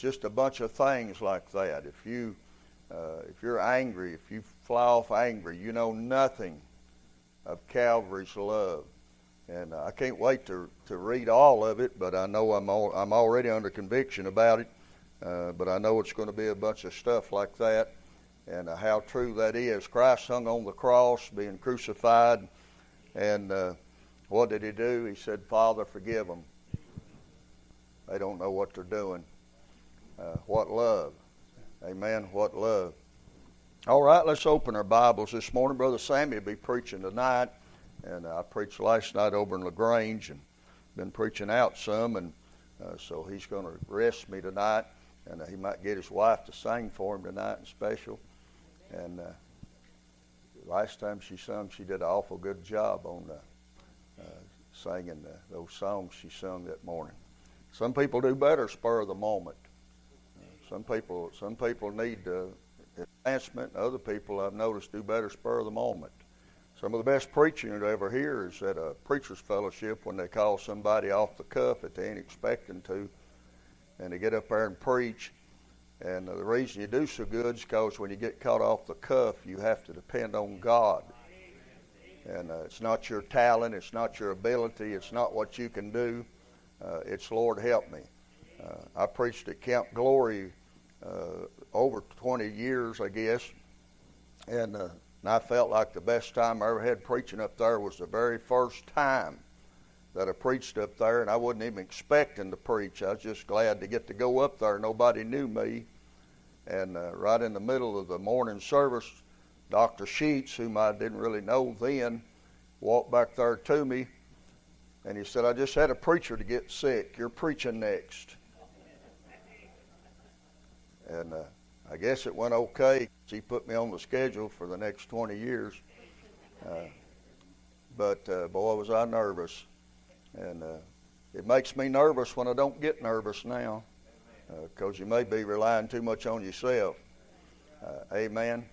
just a bunch of things like that. If you uh, if you're angry, if you fly off angry, you know nothing of Calvary's love. And uh, I can't wait to to read all of it, but I know I'm all, I'm already under conviction about it. Uh, but I know it's going to be a bunch of stuff like that, and uh, how true that is. Christ hung on the cross, being crucified, and uh, what did he do? He said, "Father, forgive them. They don't know what they're doing." Uh, what love! Amen. What love! All right, let's open our Bibles this morning. Brother Sammy will be preaching tonight, and I preached last night over in Lagrange, and been preaching out some, and uh, so he's going to rest me tonight and uh, he might get his wife to sing for him tonight in special. And uh, last time she sung, she did an awful good job on uh, uh, singing those songs she sung that morning. Some people do better spur of the moment. Uh, some people, some people need uh, advancement. Other people I've noticed do better spur of the moment. Some of the best preaching you ever hear is at a preacher's fellowship when they call somebody off the cuff that they ain't expecting to and they get up there and preach. And the reason you do so good is because when you get caught off the cuff, you have to depend on God. And uh, it's not your talent, it's not your ability, it's not what you can do. Uh, it's Lord help me. Uh, I preached at Camp Glory uh, over 20 years, I guess, and, uh, and I felt like the best time I ever had preaching up there was the very first time that I preached up there, and I wasn't even expecting to preach. I was just glad to get to go up there. Nobody knew me. And uh, right in the middle of the morning service, Dr. Sheets, whom I didn't really know then, walked back there to me, and he said, I just had a preacher to get sick. You're preaching next. And uh, I guess it went okay. He put me on the schedule for the next 20 years. Uh, but uh, boy, was I nervous. And uh, it makes me nervous when I don't get nervous now because uh, you may be relying too much on yourself. Uh, amen.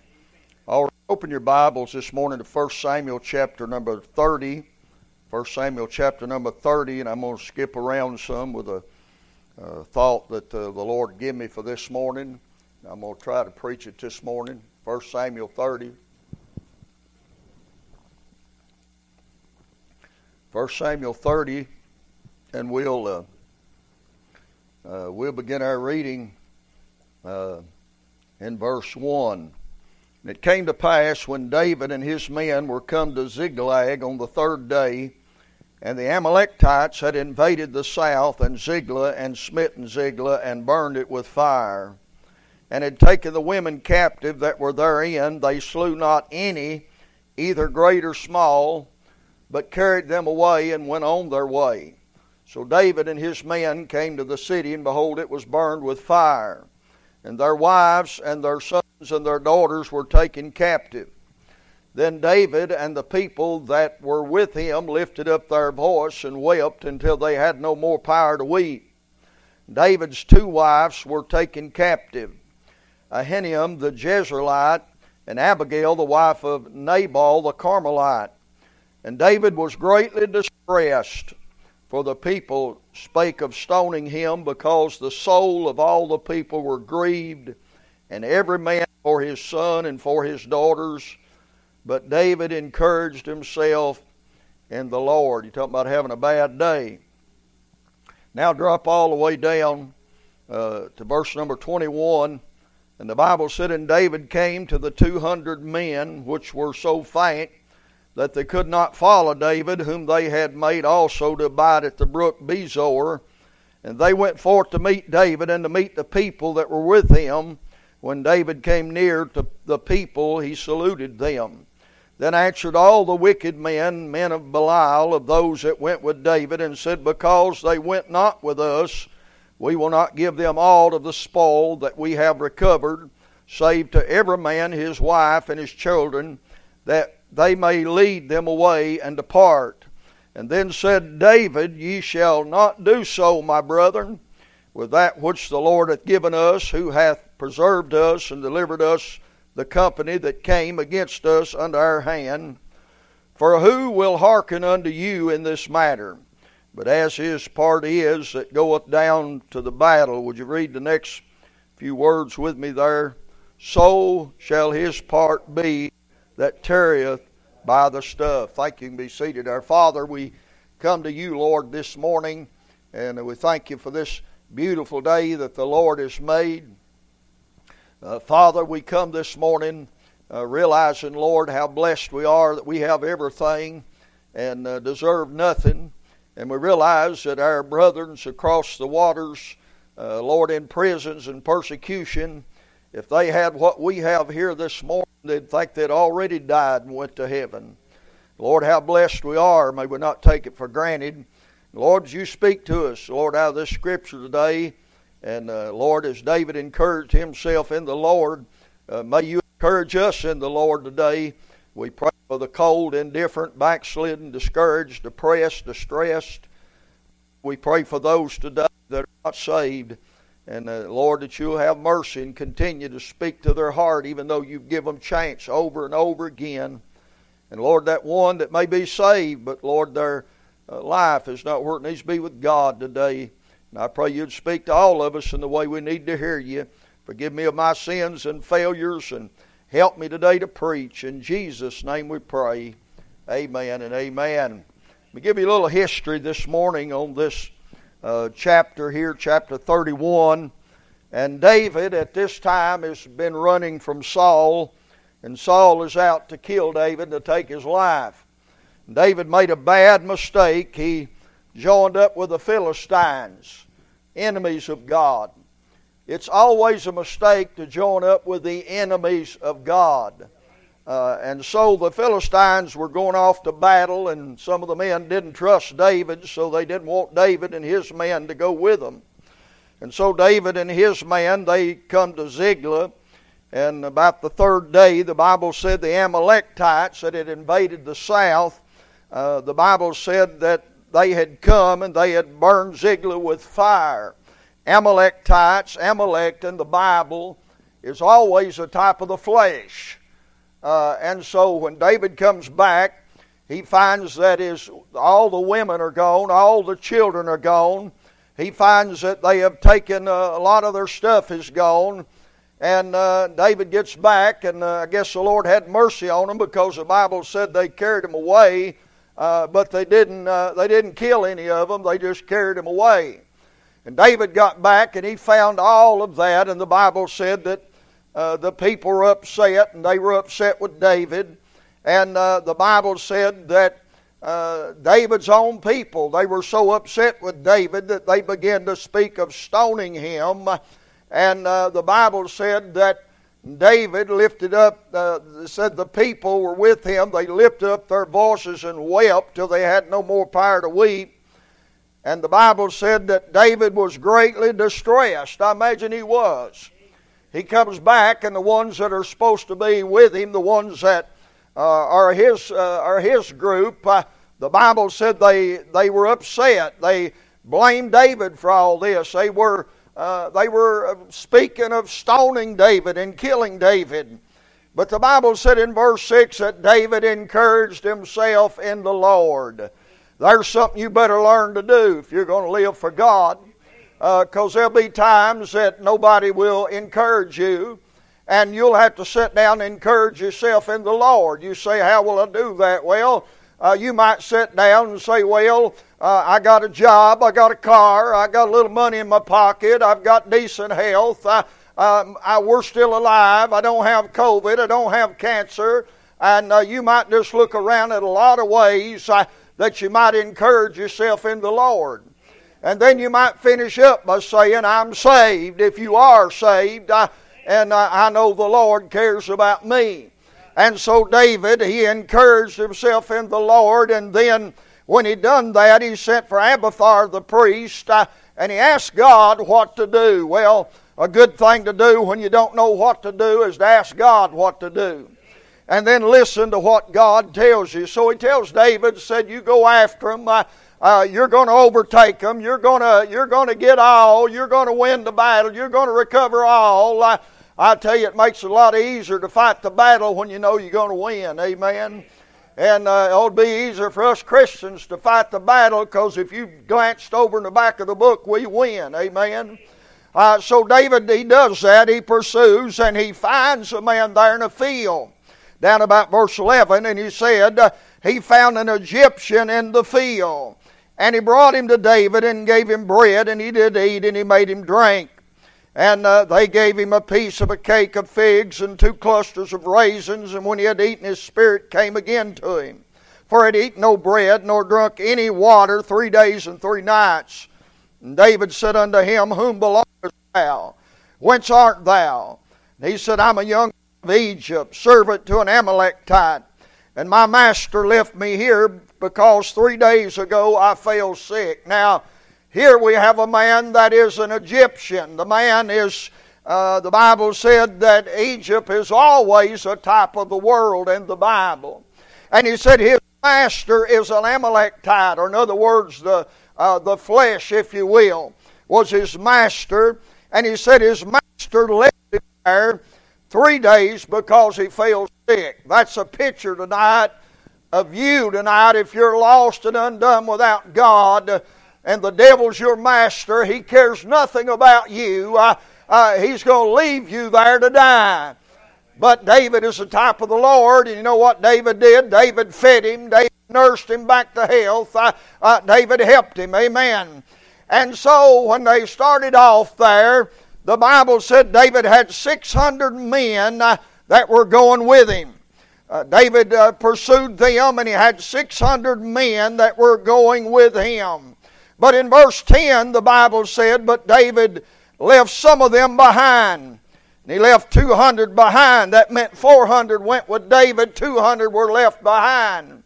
All right, open your Bibles this morning to 1 Samuel chapter number 30. 1 Samuel chapter number 30, and I'm going to skip around some with a uh, thought that uh, the Lord gave me for this morning. I'm going to try to preach it this morning. 1 Samuel 30. 1 Samuel 30, and we'll uh, uh, we'll begin our reading uh, in verse one. And it came to pass when David and his men were come to Ziklag on the third day, and the Amalekites had invaded the south and Ziklag and smitten Ziklag and burned it with fire, and had taken the women captive that were therein. They slew not any, either great or small but carried them away and went on their way. So David and his men came to the city, and behold, it was burned with fire. And their wives and their sons and their daughters were taken captive. Then David and the people that were with him lifted up their voice and wept until they had no more power to weep. David's two wives were taken captive Ahinoam the Jezreelite and Abigail the wife of Nabal the Carmelite. And David was greatly distressed, for the people spake of stoning him, because the soul of all the people were grieved, and every man for his son and for his daughters. But David encouraged himself in the Lord. You talk about having a bad day. Now drop all the way down uh, to verse number 21. And the Bible said, And David came to the two hundred men which were so faint that they could not follow David, whom they had made also to abide at the brook Besor. And they went forth to meet David and to meet the people that were with him. When David came near to the people, he saluted them. Then answered all the wicked men, men of Belial, of those that went with David, and said, Because they went not with us, we will not give them aught of the spoil that we have recovered, save to every man his wife and his children, that they may lead them away and depart. And then said David, Ye shall not do so, my brethren, with that which the Lord hath given us, who hath preserved us and delivered us the company that came against us under our hand. For who will hearken unto you in this matter? But as his part is that goeth down to the battle, would you read the next few words with me there? So shall his part be that tarrieth by the stuff. Thank you. can be seated. Our Father, we come to you, Lord, this morning, and we thank you for this beautiful day that the Lord has made. Uh, Father, we come this morning uh, realizing, Lord, how blessed we are that we have everything and uh, deserve nothing. And we realize that our brethren across the waters, uh, Lord, in prisons and persecution, if they had what we have here this morning, they'd think they'd already died and went to heaven. Lord, how blessed we are. May we not take it for granted. Lord, you speak to us, Lord, out of this scripture today, and uh, Lord, as David encouraged himself in the Lord, uh, may you encourage us in the Lord today. We pray for the cold, indifferent, backslidden, discouraged, depressed, distressed. We pray for those today that are not saved. And uh, Lord, that you'll have mercy and continue to speak to their heart, even though you give them chance over and over again. And Lord, that one that may be saved, but Lord, their uh, life is not where it needs to be with God today. And I pray you'd speak to all of us in the way we need to hear you. Forgive me of my sins and failures and help me today to preach. In Jesus' name we pray. Amen and amen. Let me give you a little history this morning on this uh, chapter here, chapter 31. And David at this time has been running from Saul, and Saul is out to kill David to take his life. David made a bad mistake. He joined up with the Philistines, enemies of God. It's always a mistake to join up with the enemies of God. Uh, and so the Philistines were going off to battle, and some of the men didn't trust David, so they didn't want David and his men to go with them. And so David and his men, they come to Ziklag, and about the third day, the Bible said the Amalekites that had invaded the south, uh, the Bible said that they had come and they had burned Ziklag with fire. Amalekites, Amalek in the Bible is always a type of the flesh. Uh, and so when David comes back, he finds that his, all the women are gone, all the children are gone. He finds that they have taken uh, a lot of their stuff is gone. And uh, David gets back, and uh, I guess the Lord had mercy on them because the Bible said they carried him away, uh, but they didn't. Uh, they didn't kill any of them. They just carried him away. And David got back, and he found all of that. And the Bible said that uh, the people were upset, and they were upset with David. And uh, the Bible said that uh, David's own people, they were so upset with David that they began to speak of stoning him. And the Bible said that David lifted up, uh, said the people were with him. They lifted up their voices and wept till they had no more power to weep. And the Bible said that David was greatly distressed. I imagine he was. He comes back, and the ones that are supposed to be with him, the ones that uh, are his uh, are his group, uh, the Bible said they they were upset. They blamed David for all this. They were uh, they were uh, speaking of stoning David and killing David. But the Bible said in verse 6 that David encouraged himself in the Lord. There's something you better learn to do if you're going to live for God because uh, there'll be times that nobody will encourage you, and you'll have to sit down and encourage yourself in the Lord. You say, How will I do that? Well, uh, you might sit down and say, Well, uh, I got a job, I got a car, I got a little money in my pocket, I've got decent health, I, um, I, we're still alive, I don't have COVID, I don't have cancer, and uh, you might just look around at a lot of ways uh, that you might encourage yourself in the Lord. And then you might finish up by saying, I'm saved. If you are saved, I, and I, I know the Lord cares about me. And so David, he encouraged himself in the Lord, and then when he done that, he sent for Abiathar the priest, uh, and he asked God what to do. Well, a good thing to do when you don't know what to do is to ask God what to do. And then listen to what God tells you. So he tells David, said, You go after him. Uh, uh, you're going to overtake them. You're going to you're going to get all. You're going to win the battle. You're going to recover all. I, tell you, it makes it a lot easier to fight the battle when you know you're going to win. Amen. And uh, it would be easier for us Christians to fight the battle because if you glanced over in the back of the book, we win. Amen. Uh, so David, he does that. He pursues and he finds a man there in a field. Down about verse 11, and he said, uh, He found an Egyptian in the field. And he brought him to David and gave him bread, and he did eat, and he made him drink. And uh, they gave him a piece of a cake of figs and two clusters of raisins. And when he had eaten, his spirit came again to him. For he had eaten no bread, nor drunk any water three days and three nights. And David said unto him, Whom belongest thou? Whence art thou? And he said, I'm a young of Egypt, servant to an Amalekite. And my master left me here because three days ago I fell sick. Now, here we have a man that is an Egyptian. The man is, uh, the Bible said that Egypt is always a type of the world in the Bible. And he said his master is an Amalekite, or in other words, the, uh, the flesh, if you will, was his master. And he said his master left him there three days because he fell sick. That's a picture tonight of you tonight if you're lost and undone without God and the devil's your master. He cares nothing about you. Uh, uh, he's going to leave you there to die. But David is the type of the Lord, and you know what David did? David fed him, David nursed him back to health, uh, David helped him. Amen. And so when they started off there, the Bible said David had 600 men uh, that were going with him. Uh, David uh, pursued them, and he had 600 men that were going with him. But in verse 10, the Bible said, But David left some of them behind. And he left 200 behind. That meant 400 went with David, 200 were left behind.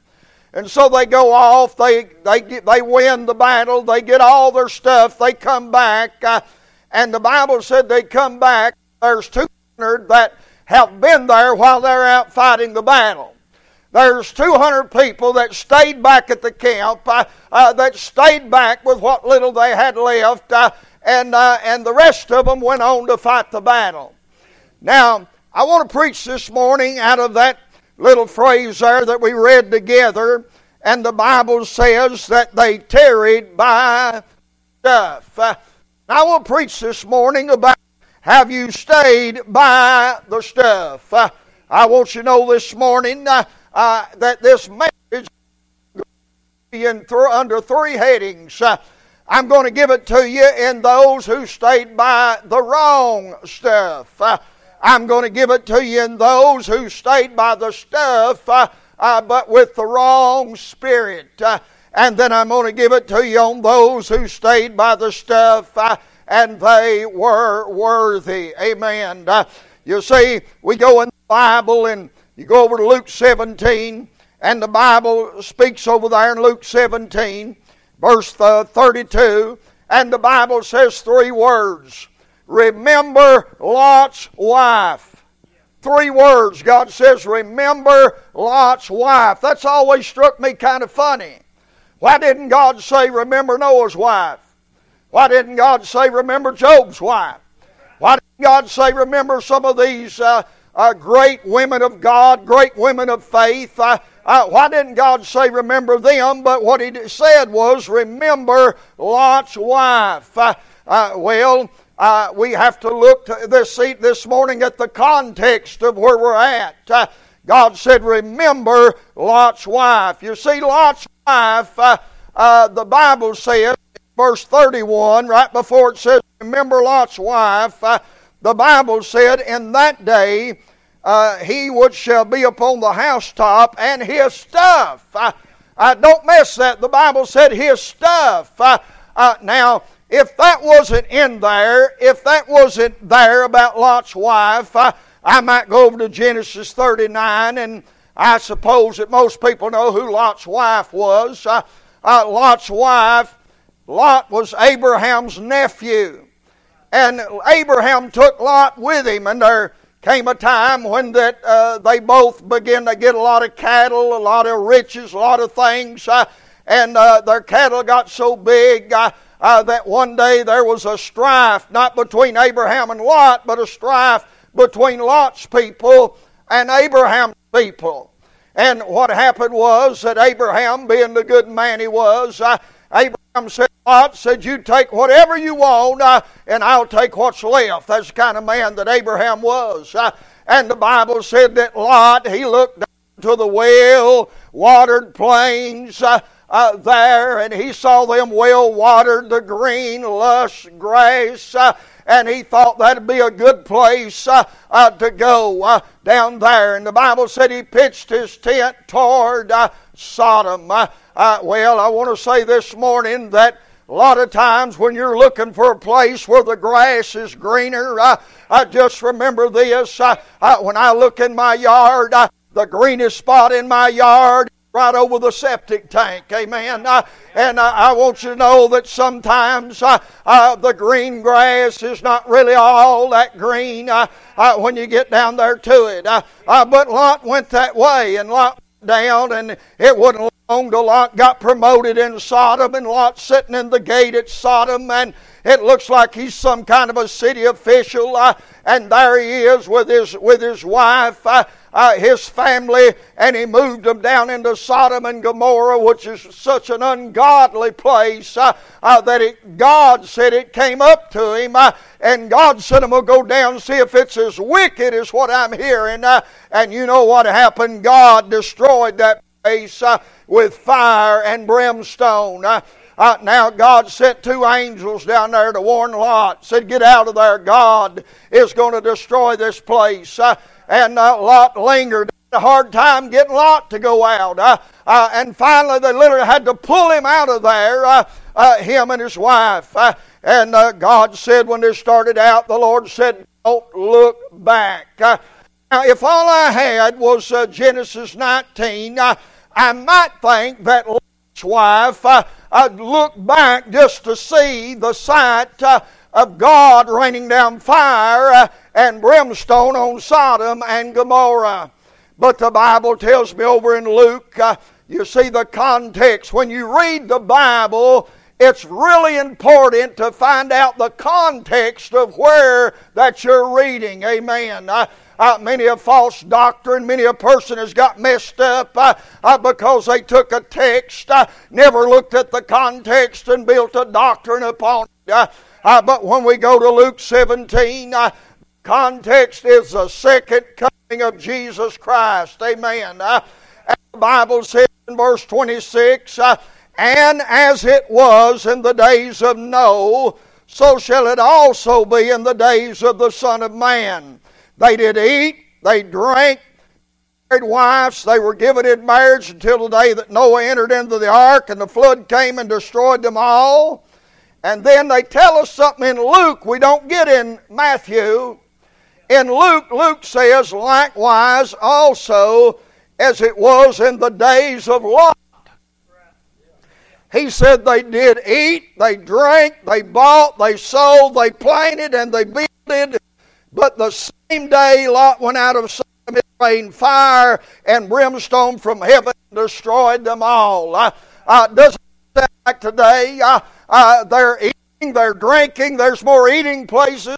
And so they go off, they, they, get, they win the battle, they get all their stuff, they come back. Uh, and the Bible said they come back. There's 200 that have been there while they're out fighting the battle. There's 200 people that stayed back at the camp, uh, uh, that stayed back with what little they had left, uh, and, uh, and the rest of them went on to fight the battle. Now, I want to preach this morning out of that little phrase there that we read together, and the Bible says that they tarried by stuff. Uh, I want to preach this morning about have you stayed by the stuff? Uh, I want you to know this morning uh, that this message in th- under three headings. Uh, I'm going to give it to you in those who stayed by the wrong stuff. Uh, I'm going to give it to you in those who stayed by the stuff, uh, uh, but with the wrong spirit. Uh, and then I'm going to give it to you on those who stayed by the stuff and they were worthy. Amen. you see, we go in the Bible and you go over to Luke 17, and the Bible speaks over there in Luke 17, verse 32, and the Bible says three words Remember Lot's wife. Three words. God says, Remember Lot's wife. That's always struck me kind of funny. Why didn't God say, Remember Noah's wife? Why didn't God say, Remember Job's wife? Why didn't God say, Remember some of these uh, uh, great women of God, great women of faith. Uh, uh, why didn't God say remember them? But what He said was remember Lot's wife. Uh, uh, well, uh, we have to look to this seat this morning at the context of where we're at. God said, remember Lot's wife. You see, Lot's wife, the Bible says, verse 31, right before it says, remember Lot's wife, the Bible said, In that day uh, he which shall be upon the housetop and his stuff. Uh, uh, don't miss that. The Bible said his stuff. Uh, uh, now, if that wasn't in there, if that wasn't there about Lot's wife, uh, I might go over to Genesis 39 and I suppose that most people know who Lot's wife was. Lot's wife, Lot was Abraham's nephew. And Abraham took Lot with him, and there came a time when that uh, they both began to get a lot of cattle, a lot of riches, a lot of things, uh, and uh, their cattle got so big uh, uh, that one day there was a strife, not between Abraham and Lot, but a strife between Lot's people and Abraham's people. And what happened was that Abraham, being the good man he was, uh, Abraham said, Lot said, You take whatever you want, uh, and I'll take what's left. That's the kind of man that Abraham was. Uh, and the Bible said that Lot, he looked down to the well watered plains uh, uh, there, and he saw them well watered, the green, lush grass uh, and he thought that'd be a good place uh, uh, to go uh, down there. And the Bible said he pitched his tent toward uh, Sodom. Uh, uh, well, I want to say this morning that. A lot of times when you're looking for a place where the grass is greener, I just remember this. when I look in my yard, the greenest spot in my yard right over the septic tank. Amen. Uh, and uh, I want you to know that sometimes uh, uh the green grass is not really all that green uh, uh, when you get down there to it. but Lot went that way, and Lot down, and it wasn't long till Lot got promoted in Sodom, and Lot sitting in the gate at Sodom, and it looks like he's some kind of a city official, and there he is with his with his wife uh, his family and he moved them down into Sodom and Gomorrah, which is such an ungodly place uh, uh, that it, God said it came up to him. Uh, and God said, I'm going to go down and see if it's as wicked as what I'm hearing. Uh, and you know what happened? God destroyed that place uh, with fire and brimstone. Uh, now God sent two angels down there to warn Lot. Said, "Get out of there. God is going to destroy this place." Uh, and uh, Lot lingered. A hard time getting Lot to go out. Uh, uh, and finally, they literally had to pull him out of there, uh, uh him and his wife. Uh, and uh, God said, when they started out, the Lord said, Don't look back. now, if all I had was Genesis 19, I might think that Lot's wife I'd look back just to see the sight of God raining down fire and brimstone on Sodom and Gomorrah. But the Bible tells me over in Luke, uh, you see the context. When you read the Bible, it's really important to find out the context of where that you're reading. Amen. Uh, uh, many a false doctrine, many a person has got messed up uh, uh, because they took a text, uh, never looked at the context, and built a doctrine upon it. Uh, uh, but when we go to Luke 17, Context is the second coming of Jesus Christ. Amen. Uh, the Bible says in verse 26 uh, And as it was in the days of Noah, so shall it also be in the days of the Son of Man. They did eat, they drank, married wives, they were given in marriage until the day that Noah entered into the ark and the flood came and destroyed them all. And then they tell us something in Luke we don't get in Matthew. In Luke, Luke says, likewise also as it was in the days of Lot. He said they did eat, they drank, they bought, they sold, they planted, and they builded. But the same day Lot went out of Sodom, it rained fire and brimstone from heaven destroyed them all. Uh, uh, doesn't sound like today. Uh, uh, they're eating, they're drinking, there's more eating places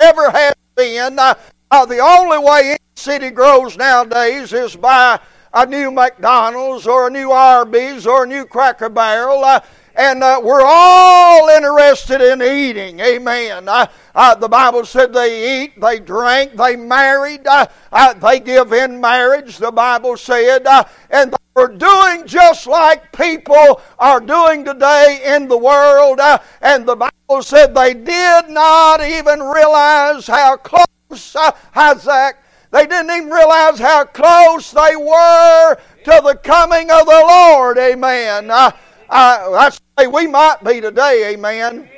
ever has been. Uh, uh, the only way any city grows nowadays is by a new McDonald's or a new Arby's or a new Cracker Barrel. Uh, and uh, we're all interested in eating. Amen. Uh, uh, the Bible said they eat, they drank, they married, uh, uh, they give in marriage, the Bible said, uh, and were doing just like people are doing today in the world. and the Bible said they did not even realize how close, Isaac, they didn't even realize how close they were to the coming of the Lord. Amen. Uh, I say we might be today, amen.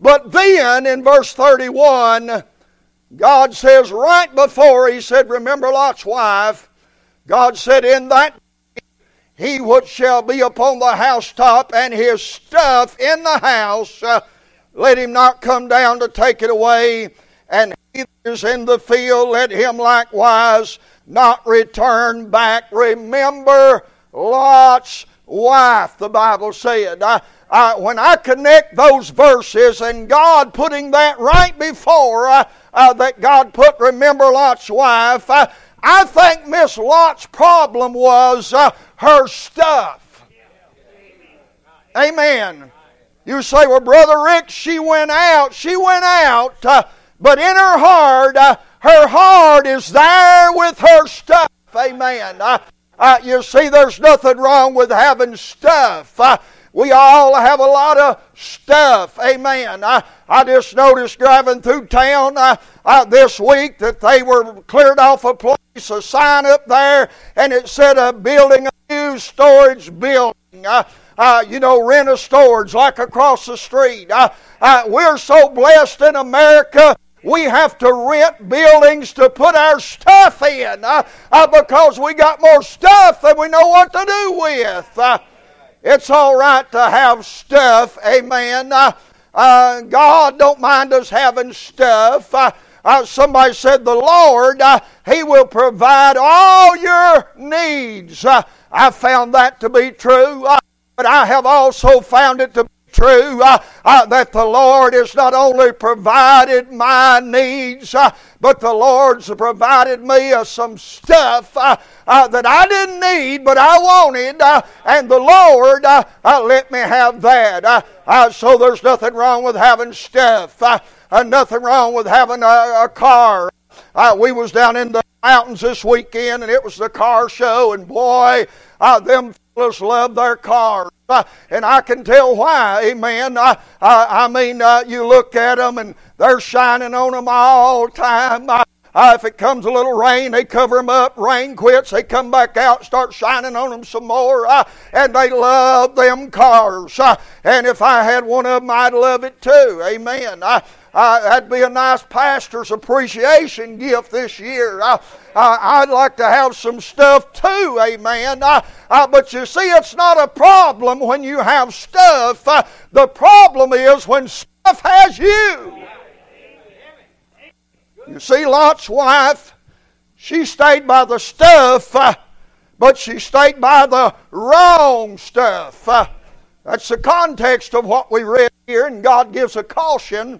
But then in verse 31, God says, right before He said, Remember Lot's wife, God said, In that he which shall be upon the housetop and his stuff in the house, uh, let him not come down to take it away. And he that is in the field, let him likewise not return back. Remember Lot's wife, the Bible said. I, I, when I connect those verses and God putting that right before uh, uh, that God put, remember Lot's wife, uh, I think Miss Lot's problem was uh, her stuff. Amen. You say, well, Brother Rick, she went out. She went out, uh, but in her heart, uh, her heart is there with her stuff. Amen. Uh, uh, you see, there's nothing wrong with having stuff. Uh, we all have a lot of stuff. Amen. I, I just noticed driving through town uh, uh, this week that they were cleared off a place, a sign up there, and it said a building, a new storage building. Uh, uh, you know, rent a storage like across the street. Uh, uh, we're so blessed in America. We have to rent buildings to put our stuff in uh, uh, because we got more stuff than we know what to do with. It's all right to have stuff, amen. Uh, uh, God don't mind us having stuff. Uh, uh somebody said, The Lord, uh, He will provide all your needs. Uh, I found that to be true, but I have also found it to true uh, uh, that the Lord has not only provided my needs, uh, but the Lord's provided me uh, some stuff uh, uh, that I didn't need, but I wanted, and the Lord let me have that. so there's nothing wrong with having stuff. nothing wrong with having a, a car. we was down in the mountains this weekend, and it was the car show, and boy, them fellas love their cars. Uh, and I can tell why, amen. I, I, I mean, uh, you look at them and they're shining on them all the time. Uh, uh, if it comes a little rain, they cover them up. Rain quits, they come back out, start shining on them some more. Uh, and they love them cars. Uh, and if I had one of them, I'd love it too. Amen. Uh, that'd be a nice pastor's appreciation gift this year. Uh, uh, I'd like to have some stuff too, amen. Uh, but you see, it's not a problem when you have stuff. Uh, the problem is when stuff has you. You see, Lot's wife, she stayed by the stuff, uh, but she stayed by the wrong stuff. Uh, that's the context of what we read here, and God gives a caution.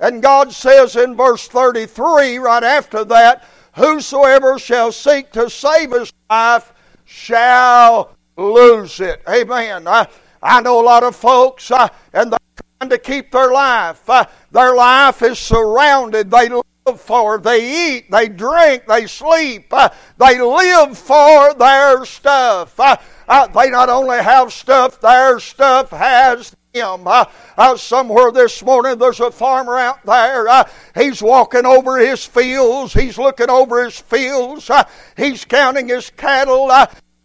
And God says in verse 33, right after that, Whosoever shall seek to save his life shall lose it. Amen. I, I know a lot of folks, uh, and they're trying to keep their life. Uh, their life is surrounded. They live for, they eat, they drink, they sleep, uh, they live for their stuff. Uh, uh, they not only have stuff, their stuff has him. Uh, uh, somewhere this morning, there's a farmer out there. Uh, he's walking over his fields. He's looking over his fields. Uh, he's counting his cattle.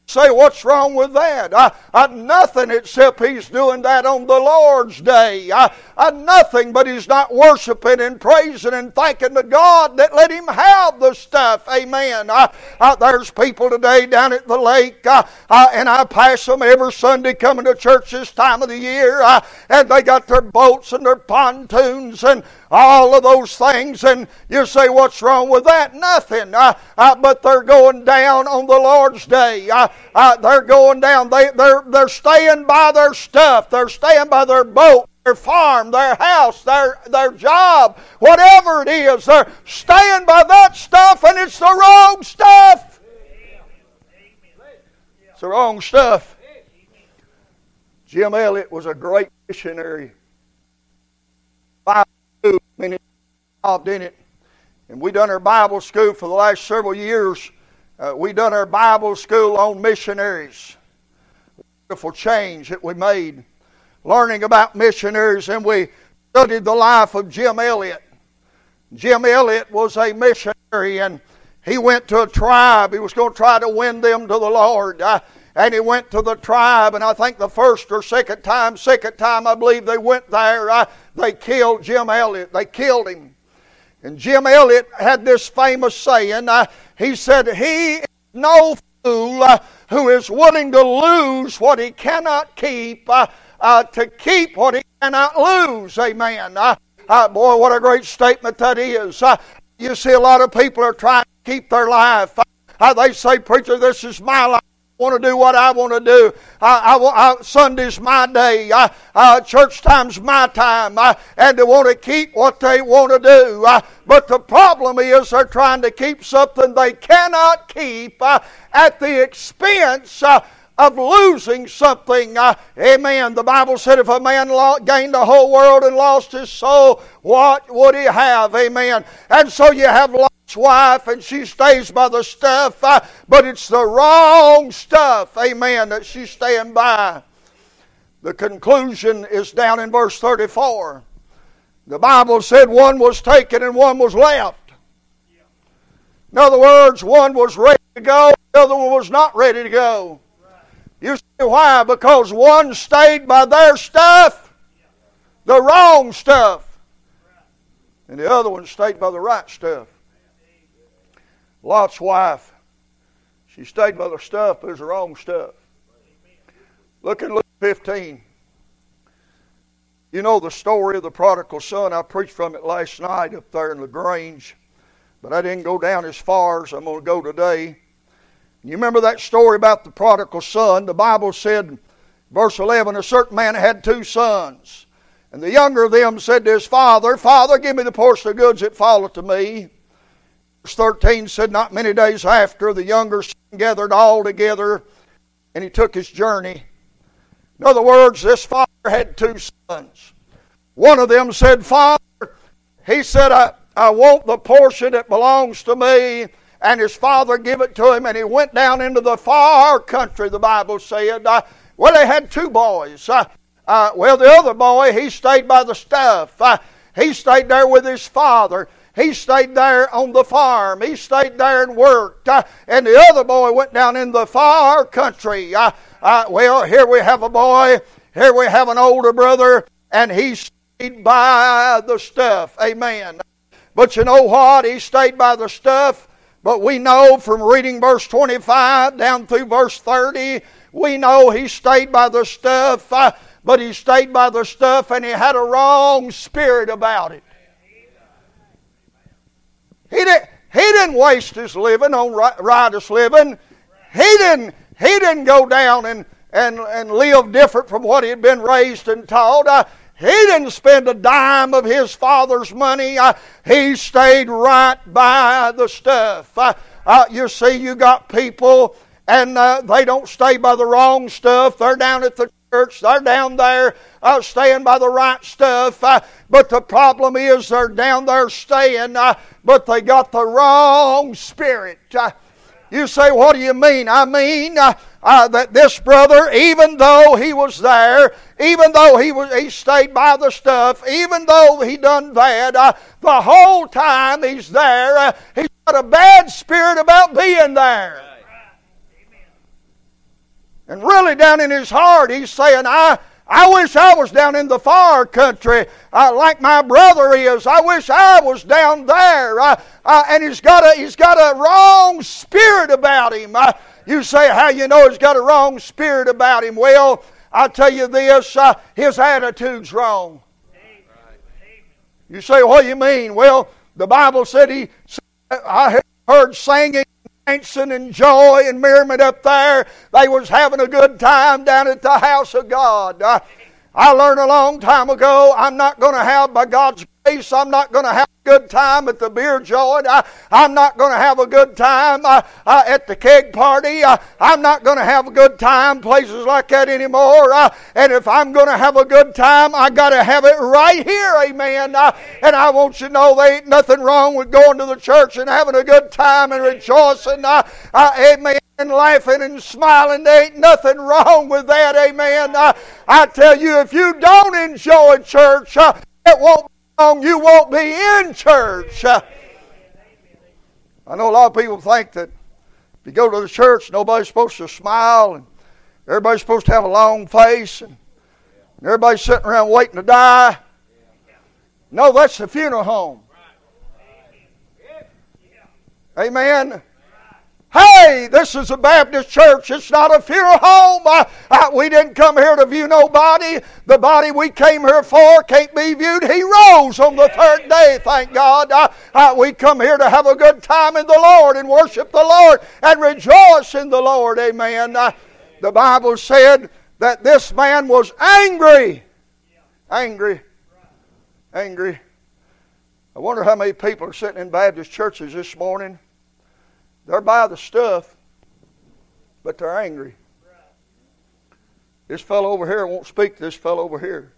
Say, what's wrong with that? I, uh, nothing except he's doing that on the Lord's day. I, uh, nothing but he's not worshiping and praising and thanking the God that let him have the stuff. Amen. Uh, uh, there's people today down at the lake, I, I, and I pass them every Sunday coming to church this time of the year, I, and they got their boats and their pontoons and all of those things, and you say, What's wrong with that? Nothing. Uh, uh, but they're going down on the Lord's day. Uh, they're going down. They, they're, they're staying by their stuff, they're staying by their boat. Their farm, their house, their, their job, whatever it is, they're staying by that stuff and it's the wrong stuff. It's the wrong stuff. Jim Elliot was a great missionary. Bible many involved in it. And we done our Bible school for the last several years. Uh, we done our Bible school on missionaries. Wonderful change that we made, learning about missionaries, and we studied the life of Jim Elliot. Jim Elliot was a missionary, and he went to a tribe. He was going to try to win them to the Lord. And he went to the tribe, and I think the first or second time, second time I believe they went there, they killed Jim Elliot. They killed him. And Jim Elliot had this famous saying. Uh, he said, He is no fool uh, who is willing to lose what he cannot keep uh, uh to keep what he cannot lose. Amen. Uh, uh, boy, what a great statement that is. you see, a lot of people are trying to keep their life. they say, Preacher, this is my life. Want to do what I want to do. I, I, I, Sunday's my day. I, uh, church time's my time. I, and they want to keep what they want to do. but the problem is they're trying to keep something they cannot keep at the expense of losing something. Uh, amen. The Bible said if a man gained the whole world and lost his soul, what would he have? Amen. And so you have Lot's wife, and she stays by the stuff, uh, but it's the wrong stuff. Amen. That she's staying by. The conclusion is down in verse 34. The Bible said one was taken and one was left. In other words, one was ready to go, the other one was not ready to go. You see why? Because one stayed by their stuff, the wrong stuff, and the other one stayed by the right stuff. Lot's wife, she stayed by the stuff, but it was her own stuff. Look in Luke 15. You know the story of the prodigal son. I preached from it last night up there in LaGrange, but I didn't go down as far as I'm going to go today. You remember that story about the prodigal son? The Bible said, verse 11, a certain man had two sons. And the younger of them said to his father, Father, give me the portion of goods that falleth to me. Verse 13 said, Not many days after, the younger son gathered all together, and he took his journey. In other words, this father had two sons. One of them said, Father, he said, I, I want the portion that belongs to me and his father gave it to him, and he went down into the far country, the Bible said. Uh, well, they had two boys. Uh, uh, well, the other boy, he stayed by the stuff. Uh, he stayed there with his father. He stayed there on the farm. He stayed there and worked. Uh, and the other boy went down in the far country. Uh, well, here we have a boy. Here we have an older brother, and he stayed by the stuff. Amen. But you know what? He stayed by the stuff but we know from reading verse 25 down through verse 30, we know he stayed by the stuff, uh, but he stayed by the stuff and he had a wrong spirit about it. He, didn't. he didn't waste his living on riotous living. He didn't, he didn't go down and, and, and live different from what he had been raised and taught. He didn't spend a dime of his father's money. He stayed right by the stuff. Uh, you see, you got people and uh, they don't stay by the wrong stuff. They're down at the church. They're down there uh, staying by the right stuff. Uh, but the problem is they're down there staying, but they got the wrong spirit. you say, what do you mean? I mean, uh, that this brother, even though he was there, even though he was he stayed by the stuff, even though he done that, uh, the whole time he's there, uh, he's got a bad spirit about being there. And really, down in his heart, he's saying, "I." I wish I was down in the far country uh, like my brother is. I wish I was down there. Uh, uh, and he's got a he's got a wrong spirit about him. You say, How you know he's got a wrong spirit about him? Well, I'll tell you this uh, his attitude's wrong. You say, What do you mean? Well, the Bible said he, I heard singing dancing and joy and merriment up there. They was having a good time down at the house of God. Uh, I learned a long time ago I'm not going to have, by God's grace, I'm not going to have a good time at the beer joint. I, am not going to have a good time uh, uh, at the keg party. Uh, I'm not going to have a good time places like that anymore. Uh, and if I'm going to have a good time, I got to have it right here. Amen. Uh, and I want you to know there ain't nothing wrong with going to the church and having a good time and rejoicing. Uh, amen and laughing and smiling. There ain't nothing wrong with that. Amen. Uh, I tell you, if you don't enjoy church, uh, it won't long you won't be in church. Uh, I know a lot of people think that if you go to the church, nobody's supposed to smile and everybody's supposed to have a long face and everybody's sitting around waiting to die. No, that's the funeral home. Amen. Hey, this is a Baptist church. It's not a funeral home. Uh, uh, we didn't come here to view nobody. The body we came here for can't be viewed. He rose on the third day, thank God. Uh, we come here to have a good time in the Lord and worship the Lord and rejoice in the Lord. Amen. The Bible said that this man was angry. Angry. Angry. I wonder how many people are sitting in Baptist churches this morning they're by the stuff, but they're angry. This fellow over here won't speak to this fellow over here.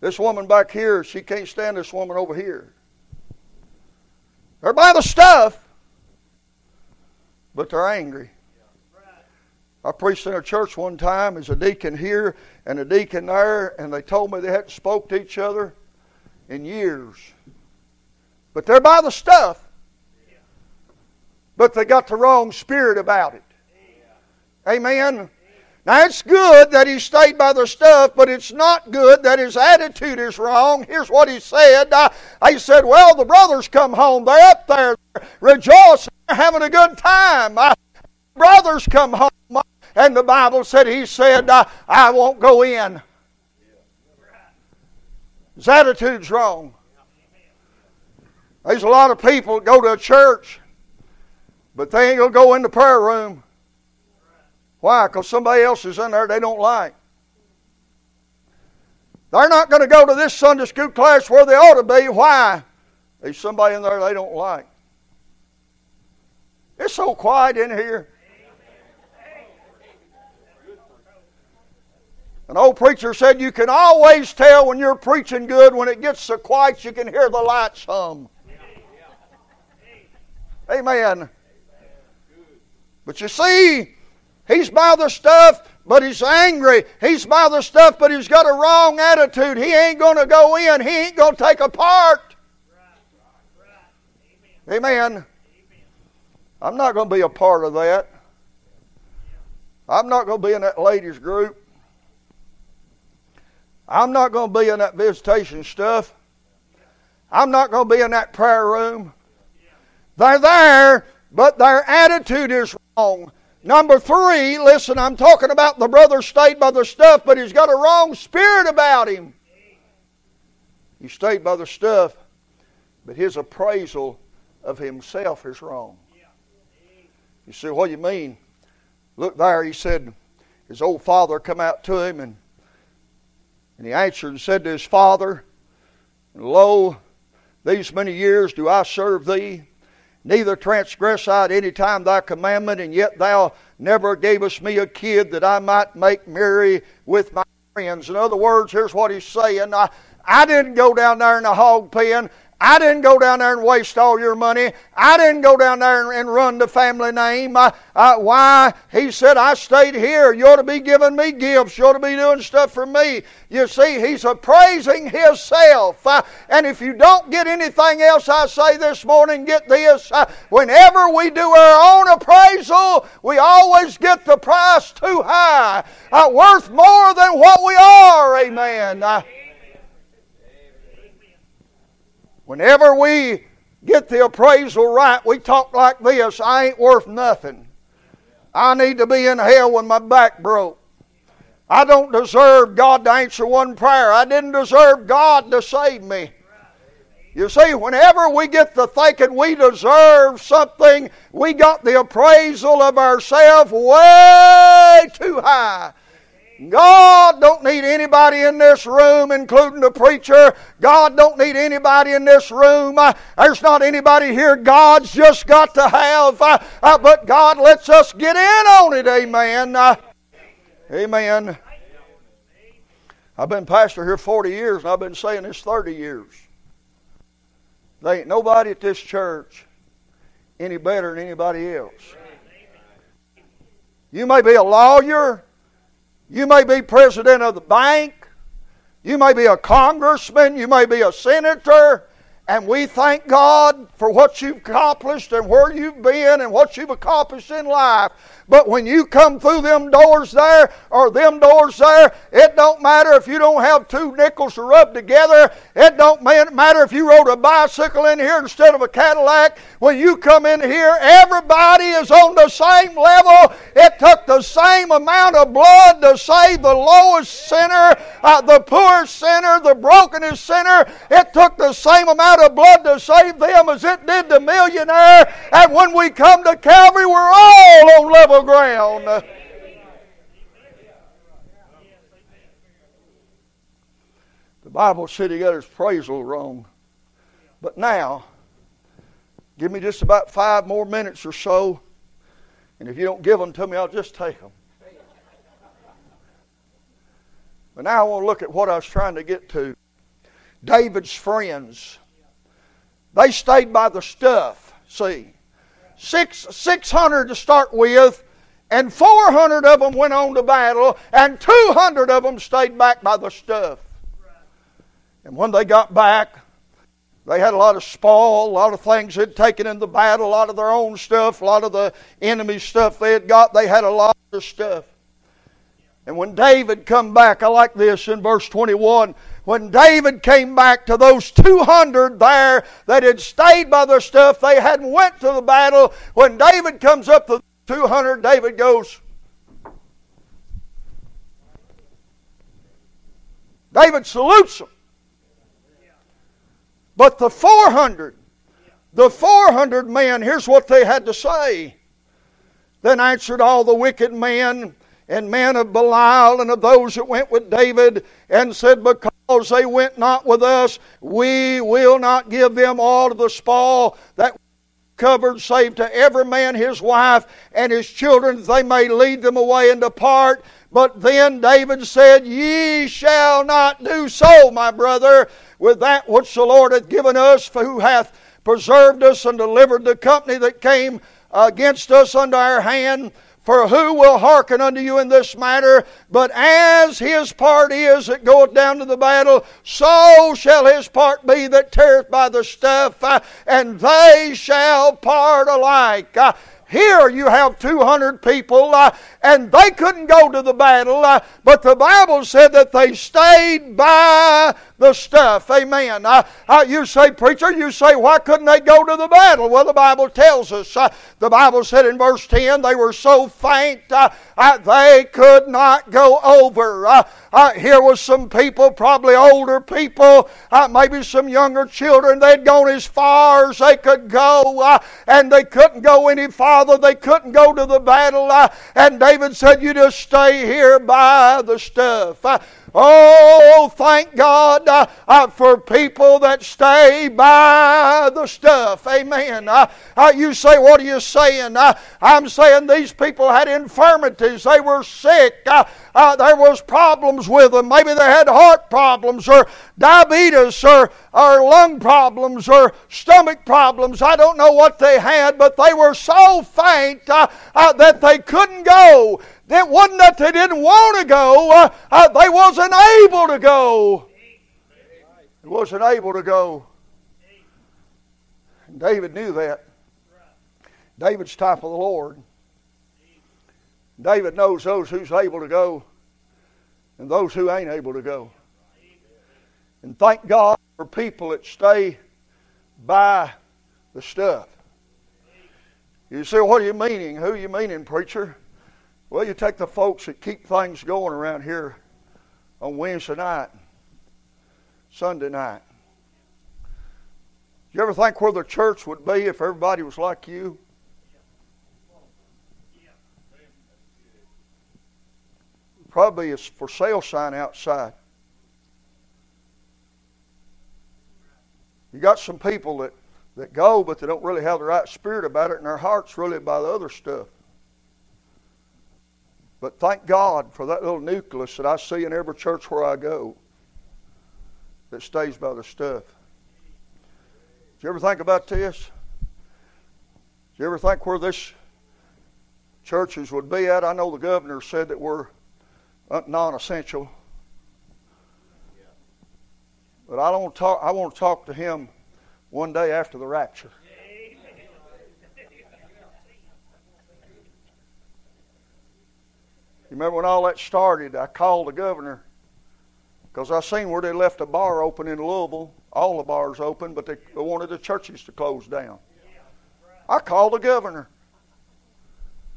This woman back here, she can't stand this woman over here. They're by the stuff, but they're angry. I preached in a church one time as a deacon here and a deacon there, and they told me they hadn't spoke to each other in years. But they're by the stuff but they got the wrong spirit about it. Amen. Now it's good that he stayed by the stuff, but it's not good that his attitude is wrong. Here's what he said. Uh, he said, Well, the brothers come home. They're up there rejoicing, they're having a good time. Uh, brothers come home. And the Bible said, He said, uh, I won't go in. His attitude's wrong. There's a lot of people go to a church but they ain't going to go in the prayer room. Why? Because somebody else is in there they don't like. They're not going to go to this Sunday school class where they ought to be. Why? There's somebody in there they don't like. It's so quiet in here. An old preacher said you can always tell when you're preaching good when it gets so quiet you can hear the lights hum. Amen. But you see, he's by the stuff, but he's angry. He's by the stuff, but he's got a wrong attitude. He ain't going to go in, he ain't going to take a part. Amen. I'm not going to be a part of that. I'm not going to be in that ladies' group. I'm not going to be in that visitation stuff. I'm not going to be in that prayer room. They're there, but their attitude is wrong. Number three, listen, I'm talking about the brother stayed by the stuff, but he's got a wrong spirit about him. He stayed by the stuff, but his appraisal of himself is wrong. You see, what do you mean? Look there, he said, his old father come out to him and, and he answered and said to his father, Lo, these many years do I serve thee, neither transgress I at any time thy commandment, and yet thou never gavest me a kid that I might make merry with my friends. In other words, here's what he's saying. I, I didn't go down there in the hog pen. I didn't go down there and waste all your money. I didn't go down there and, and run the family name. Uh, uh, why? He said, I stayed here. You ought to be giving me gifts. You ought to be doing stuff for me. You see, he's appraising himself. Uh, and if you don't get anything else I say this morning, get this. Uh, whenever we do our own appraisal, we always get the price too high, uh, worth more than what we are. Amen. Uh, Whenever we get the appraisal right, we talk like this I ain't worth nothing. I need to be in hell when my back broke. I don't deserve God to answer one prayer. I didn't deserve God to save me. You see, whenever we get to thinking we deserve something, we got the appraisal of ourselves way too high. God don't need anybody in this room, including the preacher. God don't need anybody in this room. Uh, there's not anybody here God's just got to have. Uh, uh, but God lets us get in on it. Amen. Amen. I've been pastor here 40 years, and I've been saying this 30 years. There ain't nobody at this church any better than anybody else. You may be a lawyer. You may be president of the bank. You may be a congressman. You may be a senator. And we thank God for what you've accomplished and where you've been and what you've accomplished in life. But when you come through them doors there or them doors there, it don't matter if you don't have two nickels to rub together. It don't matter if you rode a bicycle in here instead of a Cadillac. When you come in here, everybody is on the same level. It took the same amount of blood to save the lowest sinner, uh, the poorest sinner, the brokenest sinner. It took the same amount of blood to save them as it did the millionaire. And when we come to Calvary, we're all on level ground. The Bible said he got his phrasal wrong. But now, give me just about five more minutes or so, and if you don't give them to me, I'll just take them. But now I want to look at what I was trying to get to. David's friends. They stayed by the stuff, see. Six, 600 to start with, and 400 of them went on to battle, and 200 of them stayed back by the stuff. And when they got back, they had a lot of spoil, a lot of things they'd taken in the battle, a lot of their own stuff, a lot of the enemy stuff they had got. They had a lot of stuff. And when David come back, I like this in verse 21. When David came back to those 200 there that had stayed by their stuff, they hadn't went to the battle. When David comes up to 200, David goes, David salutes them. But the 400, the 400 men, here's what they had to say. Then answered all the wicked men and men of Belial and of those that went with David and said, Because they went not with us, we will not give them all of the spoil that covered, save to every man his wife and his children, that they may lead them away and depart. But then David said, Ye shall not do so, my brother, with that which the Lord hath given us, for who hath preserved us and delivered the company that came against us under our hand. For who will hearken unto you in this matter? But as his part is that goeth down to the battle, so shall his part be that teareth by the stuff, uh, and they shall part alike. Uh, here you have 200 people, uh, and they couldn't go to the battle, uh, but the Bible said that they stayed by the stuff. Amen. Uh, uh, you say, preacher, you say, why couldn't they go to the battle? Well, the Bible tells us. Uh, the Bible said in verse 10 they were so faint uh, uh, they could not go over. Uh, here was some people, probably older people, maybe some younger children. They'd gone as far as they could go, and they couldn't go any farther. They couldn't go to the battle. and David said, You just stay here by the stuff. Oh, thank God uh, uh, for people that stay by the stuff. Amen. Uh, uh you say, what are you saying? Uh, I'm saying these people had infirmities. They were sick. There was problems with them. Maybe they had heart problems or diabetes or, or lung problems or stomach problems. I don't know what they had, but they were so faint that they couldn't go. It wasn't that they didn't want to go, uh, uh, they wasn't able to go. They wasn't able to go. And David knew that. David's type of the Lord. David knows those who's able to go and those who ain't able to go. And thank God for people that stay by the stuff. You say, what are you meaning? Who are you meaning, preacher? Well, you take the folks that keep things going around here on Wednesday night, Sunday night. You ever think where the church would be if everybody was like you? Probably a for sale sign outside. You got some people that, that go, but they don't really have the right spirit about it, and their heart's really by the other stuff. But thank God for that little nucleus that I see in every church where I go that stays by the stuff. Did you ever think about this? Did you ever think where this churches would be at? I know the governor said that we're non essential. But I don't talk I want to talk to him one day after the rapture. You remember when all that started? I called the governor because I seen where they left a bar open in Louisville. All the bars open, but they wanted the churches to close down. I called the governor.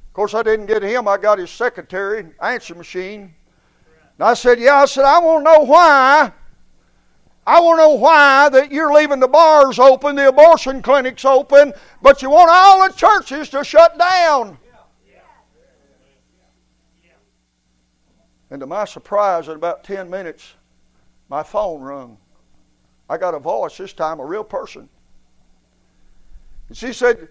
Of course, I didn't get him. I got his secretary, answer machine. And I said, Yeah, I said, I want to know why. I want to know why that you're leaving the bars open, the abortion clinics open, but you want all the churches to shut down. And to my surprise, in about 10 minutes, my phone rung. I got a voice this time, a real person. And she said,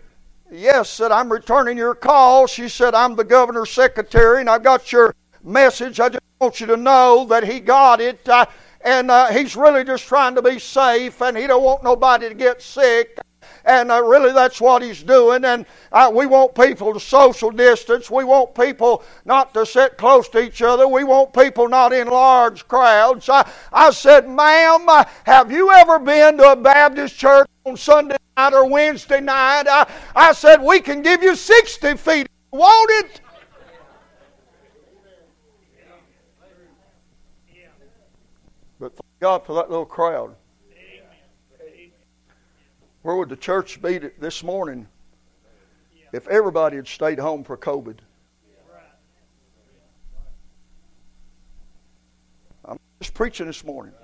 Yes, said, I'm returning your call. She said, I'm the governor's secretary, and I've got your message. I just want you to know that he got it. Uh, and uh, he's really just trying to be safe, and he don't want nobody to get sick. And uh, really, that's what he's doing. And uh, we want people to social distance. We want people not to sit close to each other. We want people not in large crowds. I, I said, ma'am, uh, have you ever been to a Baptist church on Sunday night or Wednesday night? I, I said, we can give you 60 feet. Want it? But thank God for that little crowd. Where would the church be this morning if everybody had stayed home for COVID? I'm just preaching this morning.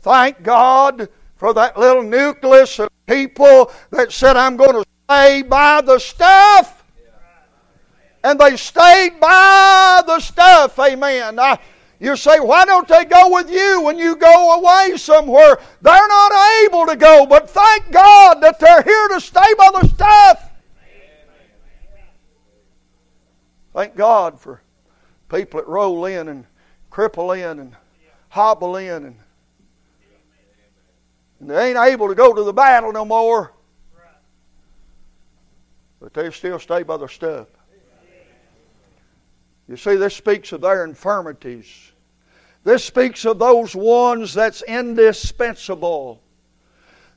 Thank God for that little nucleus of people that said, I'm going to stay by the stuff. And they stayed by the stuff. Amen. I, you say, why don't they go with you when you go away somewhere? They're not able to go, but thank God that they're here to stay by the stuff. Thank God for people that roll in and cripple in and hobble in and, and they ain't able to go to the battle no more. But they still stay by their stuff. You see, this speaks of their infirmities. This speaks of those ones that's indispensable.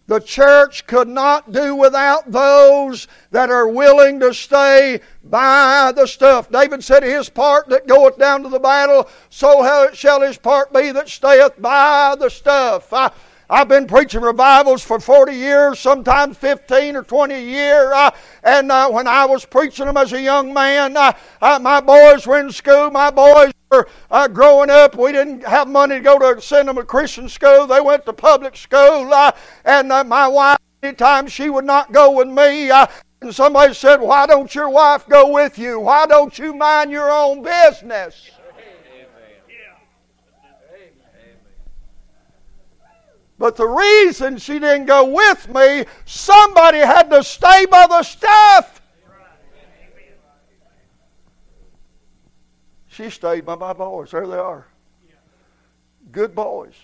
The church could not do without those that are willing to stay by the stuff. David said, His part that goeth down to the battle, so shall his part be that stayeth by the stuff. I, I've been preaching revivals for 40 years, sometimes 15 or 20 a year. Uh, and uh, when I was preaching them as a young man, uh, uh my boys were in school. My boys were uh, growing up. We didn't have money to go to send them to Christian school. They went to public school. Uh, and my wife, anytime she would not go with me, and somebody said, Why don't your wife go with you? Why don't you mind your own business? But the reason she didn't go with me, somebody had to stay by the stuff. She stayed by my boys. There they are. Good boys.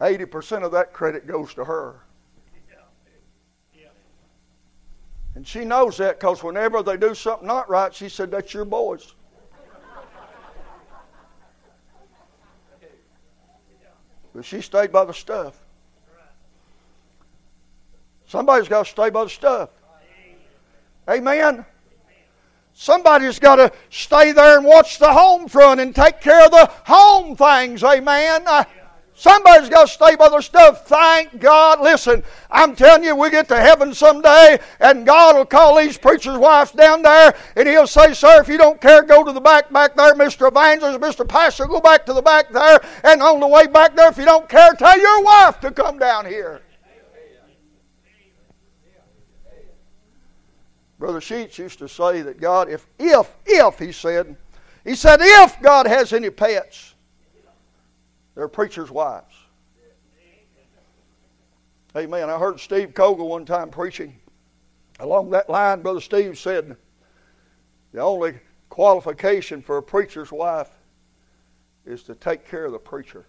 80% of that credit goes to her. And she knows that because whenever they do something not right, she said, That's your boys. But she stayed by the stuff. Somebody's got to stay by the stuff. Amen. Somebody's got to stay there and watch the home front and take care of the home things. Amen. Somebody's got to stay by their stuff. Thank God. Listen, I'm telling you, we get to heaven someday, and God will call these preachers' wives down there, and He'll say, Sir, if you don't care, go to the back back there, Mr. Evangelist, Mr. Pastor, go back to the back there, and on the way back there, if you don't care, tell your wife to come down here. Brother Sheets used to say that God, if, if, if, he said, he said, if God has any pets, they're preachers' wives. Amen. I heard Steve Kogel one time preaching. Along that line, Brother Steve said the only qualification for a preacher's wife is to take care of the preacher.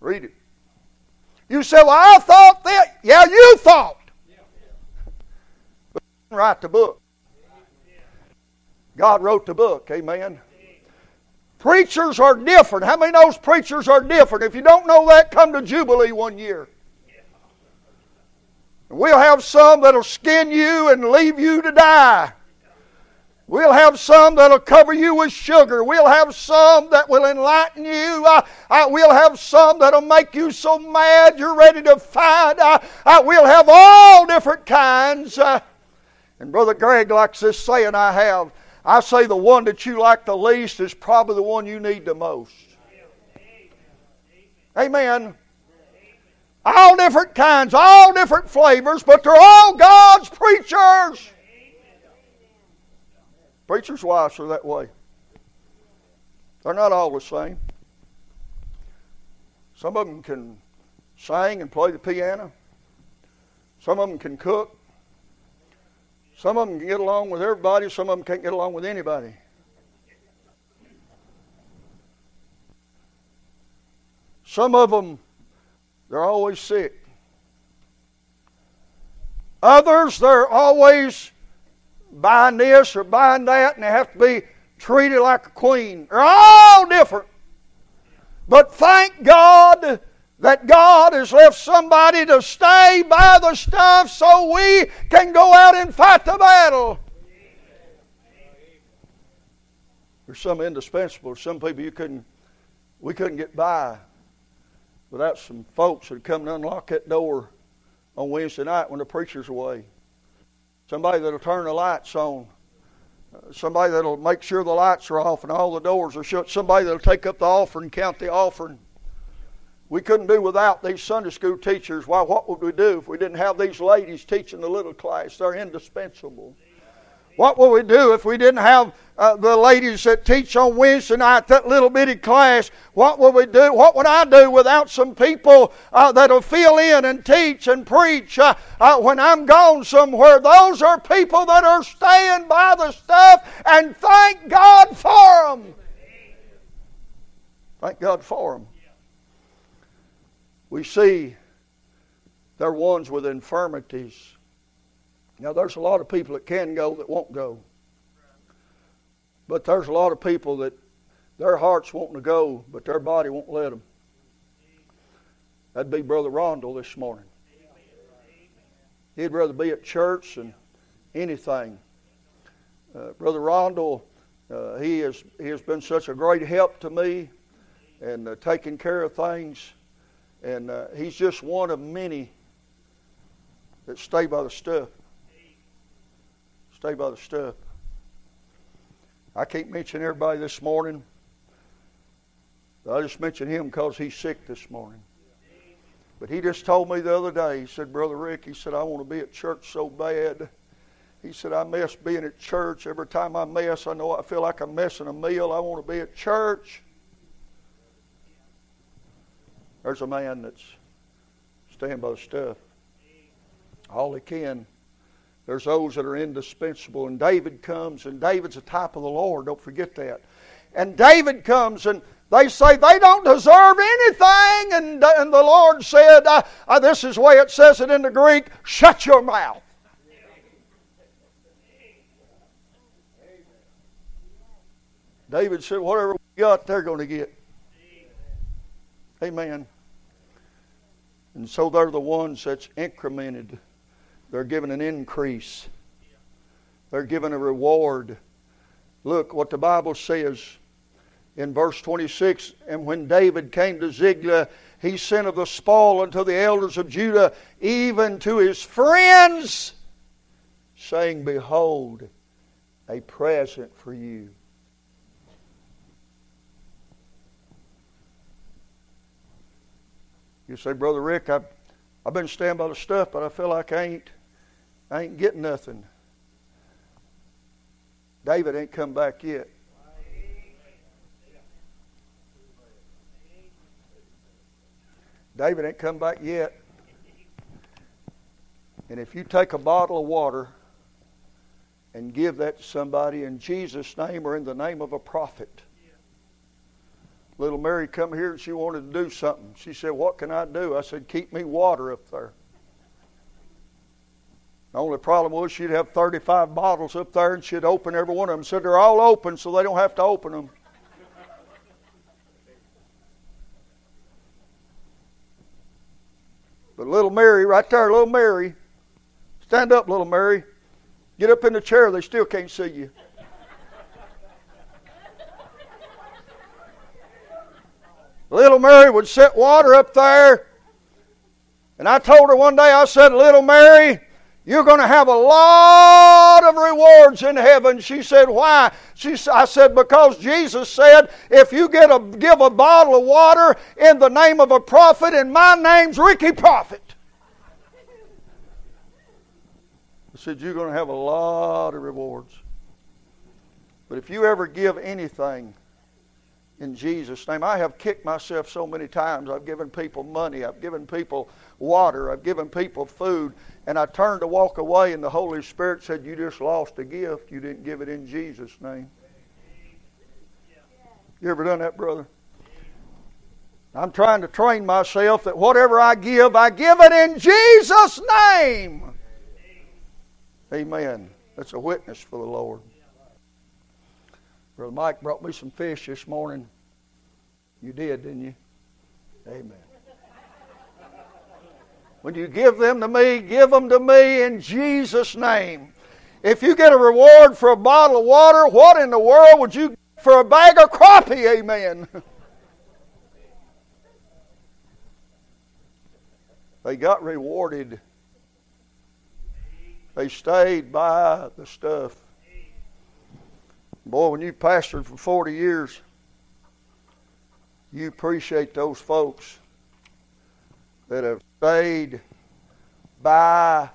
Read it. You say, Well, I thought that. Yeah, you thought. But didn't write the book. God wrote the book. Amen. Preachers are different. How many knows preachers are different? If you don't know that, come to Jubilee one year. We'll have some that'll skin you and leave you to die. We'll have some that'll cover you with sugar. We'll have some that will enlighten you. We'll have some that'll make you so mad you're ready to fight. We'll have all different kinds. Uh, and Brother Greg likes this saying I have I say the one that you like the least is probably the one you need the most. Amen. All different kinds, all different flavors, but they're all God's preachers. Preachers' wives are that way. They're not all the same. Some of them can sing and play the piano. Some of them can cook. Some of them can get along with everybody, some of them can't get along with anybody. Some of them, they're always sick. Others, they're always buying this or buying that, and they have to be treated like a queen. They're all different. But thank God that God has left somebody to stay by the stuff so we can go out and fight the battle. There's some indispensable. Some people you couldn't, we couldn't get by without some folks that come to unlock that door on Wednesday night when the preacher's away. Somebody that'll turn the lights on. Somebody that'll make sure the lights are off and all the doors are shut. Somebody that'll take up the offering, count the offering. We couldn't do without these Sunday school teachers. Why, what would we do if we didn't have these ladies teaching the little class? They're indispensable. What would we do if we didn't have uh, the ladies that teach on Wednesday night, that little bitty class? What would we do? What would I do without some people uh, that'll fill in and teach and preach uh, uh when I'm gone somewhere? Those are people that are staying by the stuff, and thank God for them. Thank God for them we see they're ones with infirmities. Now, there's a lot of people that can go that won't go. But there's a lot of people that their hearts want to go, but their body won't let them. That'd be Brother Rondell this morning. He'd rather be at church than anything. Uh, Brother Rondell, uh, he, has, he has been such a great help to me and uh, taking care of things. And uh, he's just one of many that stay by the stuff. Stay by the stuff. I can't mention everybody this morning. I just mentioned him because he's sick this morning. But he just told me the other day, he said, Brother Rick, he said, I want to be at church so bad. He said, I miss being at church. Every time I mess, I know I feel like I'm missing a meal. I want to be at church. There's a man that's staying by the stuff. All he can. There's those that are indispensable. And David comes, and David's a type of the Lord. Don't forget that. And David comes, and they say they don't deserve anything. And, and the Lord said, This is the way it says it in the Greek shut your mouth. David said, Whatever we got, they're going to get. Amen. And so they're the ones that's incremented. They're given an increase. They're given a reward. Look what the Bible says in verse 26 And when David came to Ziklag, he sent of the spoil unto the elders of Judah, even to his friends, saying, Behold, a present for you. You say, Brother Rick, I've, I've been standing by the stuff, but I feel like I ain't, I ain't getting nothing. David ain't come back yet. David ain't come back yet. And if you take a bottle of water and give that to somebody in Jesus' name or in the name of a prophet, Little Mary come here and she wanted to do something. She said, What can I do? I said, Keep me water up there. The only problem was she'd have 35 bottles up there and she'd open every one of them. Said they're all open so they don't have to open them. But little Mary, right there, little Mary, stand up, little Mary. Get up in the chair, they still can't see you. Little Mary would set water up there. And I told her one day, I said, Little Mary, you're going to have a lot of rewards in heaven. She said, Why? She, I said, Because Jesus said, If you get a, give a bottle of water in the name of a prophet, and my name's Ricky Prophet. I said, You're going to have a lot of rewards. But if you ever give anything in Jesus' name, I have kicked myself so many times. I've given people money, I've given people water, I've given people food. And I turned to walk away, and the Holy Spirit said, You just lost a gift. You didn't give it in Jesus' name. You ever done that, brother? I'm trying to train myself that whatever I give, I give it in Jesus' name. Amen. That's a witness for the Lord. Brother Mike brought me some fish this morning. You did, didn't you? Amen. When you give them to me, give them to me in Jesus' name. If you get a reward for a bottle of water, what in the world would you get for a bag of crappie? Amen. they got rewarded. They stayed by the stuff. Boy, when you pastored for 40 years, you appreciate those folks that have stayed by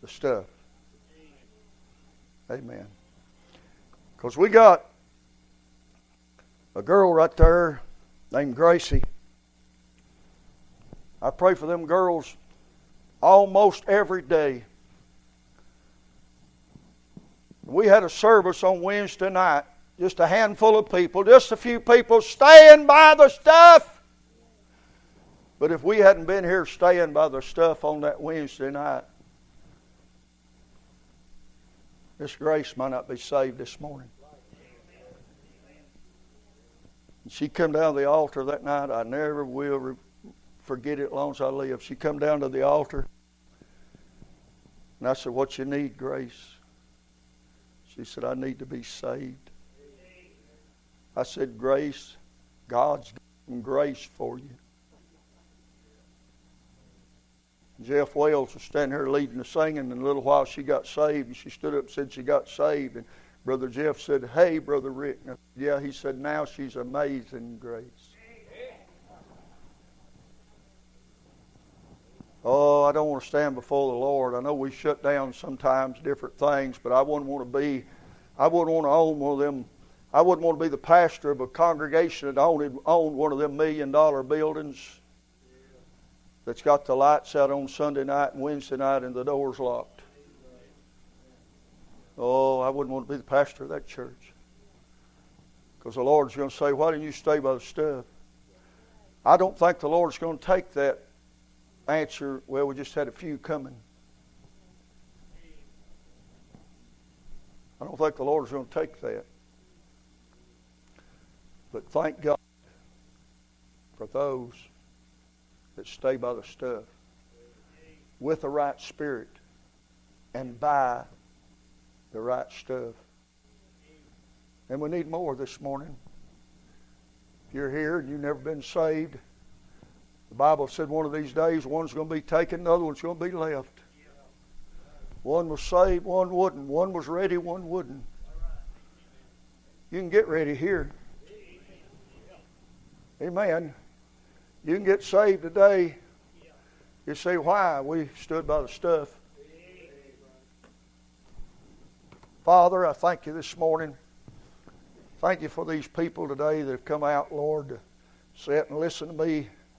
the stuff. Amen. Because we got a girl right there named Gracie. I pray for them girls almost every day. We had a service on Wednesday night, just a handful of people, just a few people staying by the stuff. But if we hadn't been here staying by the stuff on that Wednesday night, this grace might not be saved this morning. she come down to the altar that night. I never will forget it as long as I live. She come down to the altar, and I said, "What you need, Grace?" She said, "I need to be saved." I said, "Grace, God's given grace for you." Jeff Wells was standing here leading the singing, and a little while she got saved, and she stood up and said she got saved. And Brother Jeff said, Hey, Brother Rick. Yeah, he said, Now she's amazing grace. Oh, I don't want to stand before the Lord. I know we shut down sometimes different things, but I wouldn't want to be, I wouldn't want to own one of them. I wouldn't want to be the pastor of a congregation that owned, owned one of them million dollar buildings that's got the lights out on Sunday night and Wednesday night and the doors locked. Oh, I wouldn't want to be the pastor of that church. Because the Lord's going to say, Why didn't you stay by the stuff? I don't think the Lord's going to take that answer, Well, we just had a few coming. I don't think the Lord's going to take that. But thank God for those that stay by the stuff with the right spirit and buy the right stuff. And we need more this morning. If you're here and you've never been saved, the Bible said one of these days one's going to be taken, the other one's going to be left. One was saved, one wouldn't. One was ready, one wouldn't. You can get ready here. Amen. You can get saved today. You see why? We stood by the stuff. Father, I thank you this morning. Thank you for these people today that have come out, Lord, to sit and listen to me